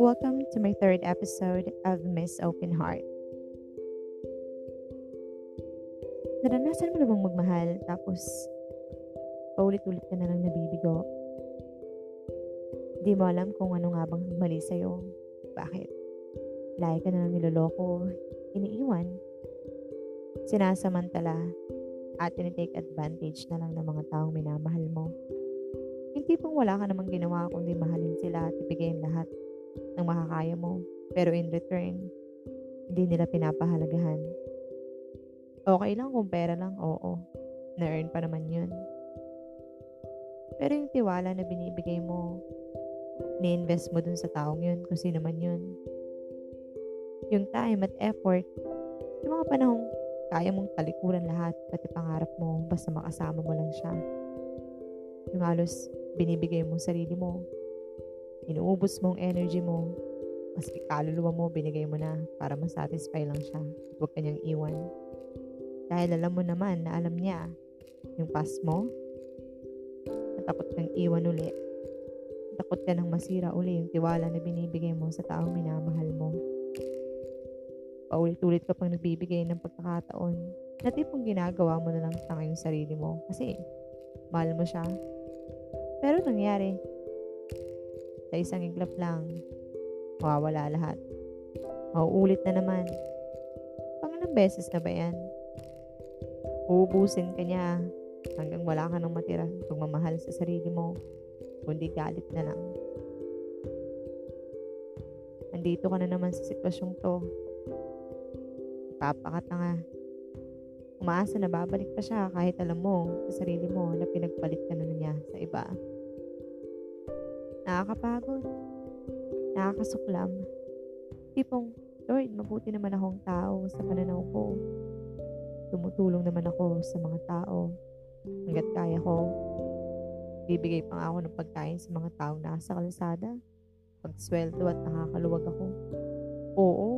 Welcome to my third episode of Miss Open Heart. Naranasan mo na bang magmahal tapos paulit-ulit ka na lang nabibigo? Di mo alam kung ano nga bang mali sa'yo. Bakit? Lagi ka na lang niloloko, iniiwan, sinasamantala, at tinitake advantage na lang ng mga taong minamahal mo. Yung tipong wala ka namang ginawa kundi mahalin sila at ibigay lahat ng makakaya mo. Pero in return, hindi nila pinapahalagahan. Okay lang kung pera lang, oo. Na-earn pa naman yun. Pero yung tiwala na binibigay mo, ni-invest mo dun sa taong yun, kung sino man yun. Yung time at effort, yung mga panahong kaya mong talikuran lahat, pati pangarap mo, basta makasama mo lang siya. Yung halos binibigay mo sarili mo, inuubos mong energy mo, maski kaluluwa mo, binigay mo na para masatisfy lang siya. Huwag kanyang iwan. Dahil alam mo naman na alam niya yung past mo, natakot kang iwan uli. Takot ka nang masira uli yung tiwala na binibigay mo sa taong minamahal mo. Paulit-ulit ka pang nagbibigay ng pagkakataon na tipong ginagawa mo na lang tanga yung sarili mo kasi mahal mo siya. Pero nangyari, sa isang iglap lang, mawawala lahat. Mauulit na naman. Pangalang beses na ba yan? Uubusin ka niya hanggang wala ka nang matira pagmamahal sa sarili mo, kundi galit na lang. Nandito ka na naman sa sitwasyong to. Ipapakatanga. Umaasa na babalik pa siya kahit alam mo sa sarili mo na pinagpalit ka na niya sa iba. Nakakapagod. Nakakasuklam. Tipong, Lord, mabuti naman akong tao sa pananaw ko. Tumutulong naman ako sa mga tao. Hanggat kaya ko, bibigay pa ako ng pagkain sa mga tao nasa kalsada. Pagsweldo at nakakaluwag ako. Oo,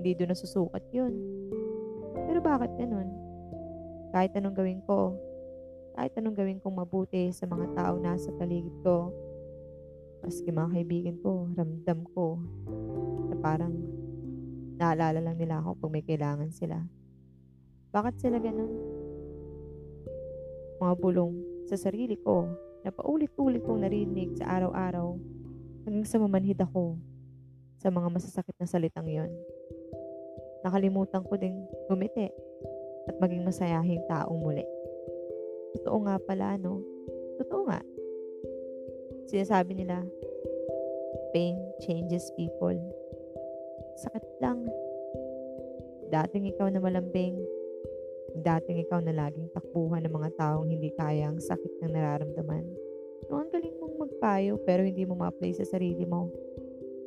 hindi doon nasusukat yun. Pero bakit ganun? Kahit anong gawin ko, kahit anong gawin kong mabuti sa mga tao nasa paligid ko, Maski mga kaibigan ko, ramdam ko na parang naalala lang nila ako pag may kailangan sila. Bakit sila ganun? Mga bulong sa sarili ko na paulit-ulit kong narinig sa araw-araw hanggang sa mamanhid ako sa mga masasakit na salitang yon. Nakalimutan ko ding gumiti at maging masayahing taong muli. Totoo nga pala, no? Totoo nga. Sinasabi nila, pain changes people. Sakit lang. Dating ikaw na malambing, dating ikaw na laging takbuhan ng mga taong hindi kaya ang sakit ng nararamdaman. No, ang galing mong magpayo pero hindi mo ma-apply sa sarili mo.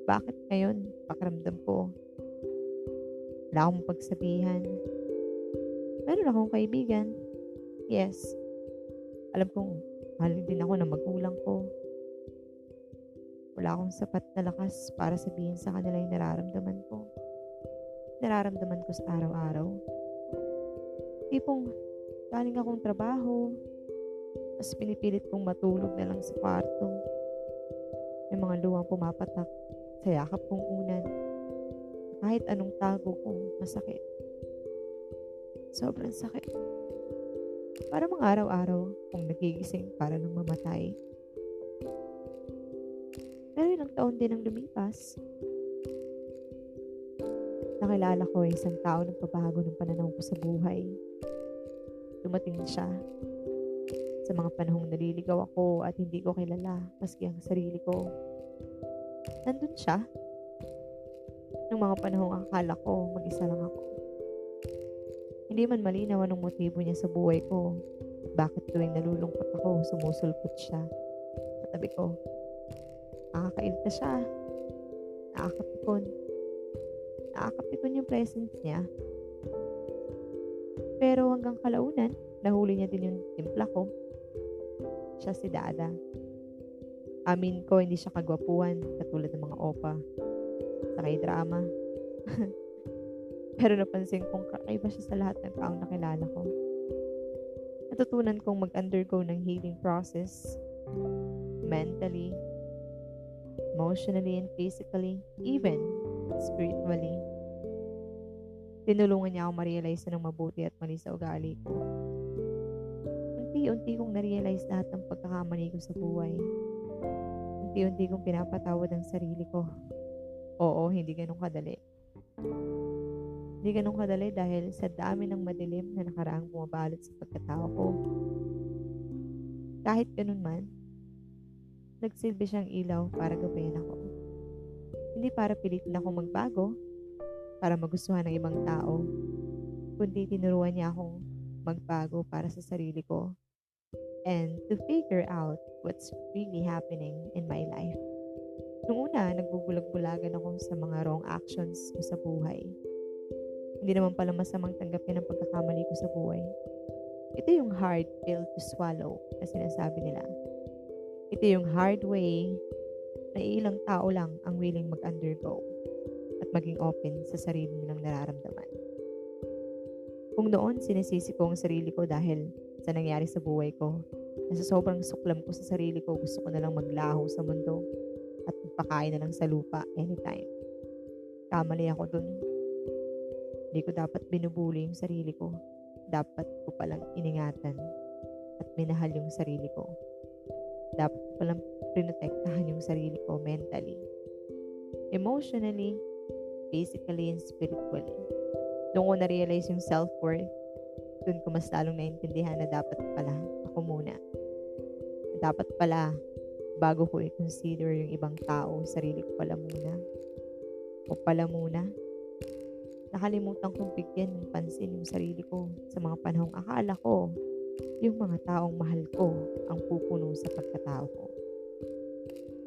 Bakit ngayon? Pakiramdam ko. Wala akong pagsabihan. Meron akong kaibigan. Yes. Alam kong mahal din ako ng magulang ko. Wala akong sapat na lakas para sabihin sa kanila yung nararamdaman ko. Nararamdaman ko sa araw-araw. Tipong galing akong trabaho, mas pinipilit kong matulog na lang sa kwarto. May mga luwang pumapatak sa yakap kong unan. Kahit anong tago ko, masakit. Sobrang sakit. Para mga araw-araw kung nagigising para nang mamatay. Pero ilang taon din ang lumipas. Nakilala ko isang tao nagpabago ng pananaw ko sa buhay. Dumating siya sa mga panahong naliligaw ako at hindi ko kilala maski ang sarili ko. Nandun siya. Nung mga panahong akala ko mag-isa lang ako. Hindi man malinaw anong motibo niya sa buhay ko bakit tuwing nalulungkot ako, sumusulpot siya. Katabi ko, Nakakailta siya. Nakakapikon. Nakakapikon yung presence niya. Pero hanggang kalaunan, nahuli niya din yung timpla ko. Siya si Dada. Amin ko, hindi siya kagwapuan katulad ng mga opa. Sakay drama. Pero napansin kong kakaiba siya sa lahat ng taong nakilala ko. Natutunan kong mag-undergo ng healing process mentally, emotionally, and physically, even spiritually. Tinulungan niya ako ma-realize ng mabuti at mali sa ugali ko. Unti-unti kong na-realize lahat ng pagkakamali ko sa buhay. Unti-unti kong pinapatawad ang sarili ko. Oo, hindi ganun kadali. Hindi ganun kadali dahil sa dami ng madilim na nakaraang bumabalot sa pagkatao ko. Kahit ganun man, nagsilbi siyang ilaw para gabayan ako. Hindi para pilitin ako magbago, para magustuhan ng ibang tao, kundi tinuruan niya akong magbago para sa sarili ko and to figure out what's really happening in my life. Noong una, nagbubulag-bulagan ako sa mga wrong actions ko sa buhay. Hindi naman pala masamang tanggapin ang pagkakamali ko sa buhay. Ito yung hard pill to swallow na sinasabi nila. Ito yung hard way na ilang tao lang ang willing mag-undergo at maging open sa sarili nilang nararamdaman. Kung noon sinisisi ko ang sarili ko dahil sa nangyari sa buhay ko, na sa sobrang suklam ko sa sarili ko, gusto ko na lang maglaho sa mundo at magpakain na lang sa lupa anytime. Kamali ako dun. Hindi ko dapat binubuli yung sarili ko. Dapat ko palang iningatan at minahal yung sarili ko. Dapat ko palang prinotektahan yung sarili ko mentally, emotionally, physically and spiritually. Doon ko na-realize yung self-worth, doon ko mas lalong naintindihan na dapat pala ako muna. Dapat pala, bago ko i-consider yung ibang tao, sarili ko pala muna. O pala muna. Nakalimutan kong bigyan ng pansin yung sarili ko sa mga panahong akala ko yung mga taong mahal ko ang pupuno sa pagkatao ko.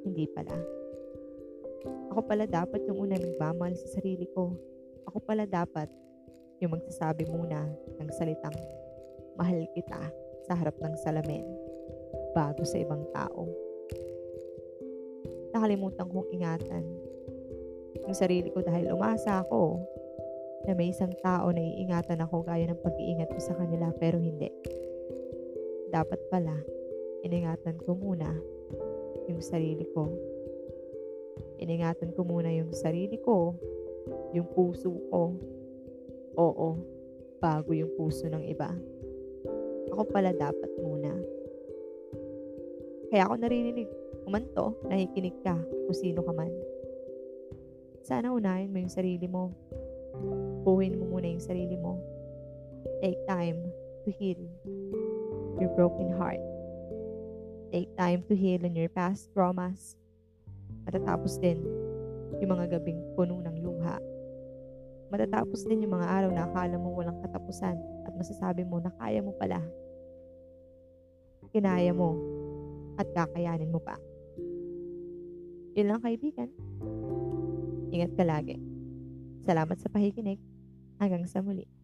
Hindi pala. Ako pala dapat yung unang nagmamahal sa sarili ko. Ako pala dapat yung magsasabi muna ng salitang mahal kita sa harap ng salamin bago sa ibang tao. Nakalimutan kong ingatan yung sarili ko dahil umasa ako na may isang tao na iingatan ako gaya ng pag-iingat ko sa kanila pero hindi. Dapat pala, iningatan ko muna yung sarili ko Iningatan ko muna yung sarili ko, yung puso ko. Oo, bago yung puso ng iba. Ako pala dapat muna. Kaya ako naririnig, umanto, nakikinig ka kung sino ka man. Sana unahin mo yung sarili mo. Buhin mo muna yung sarili mo. Take time to heal your broken heart. Take time to heal on your past traumas Matatapos din yung mga gabing puno ng luha. Matatapos din yung mga araw na akala mo walang katapusan at masasabi mo na kaya mo pala. Kinaya mo at kakayanin mo pa. Yun lang kaibigan. Ingat ka lagi. Salamat sa pakikinig. Hanggang sa muli.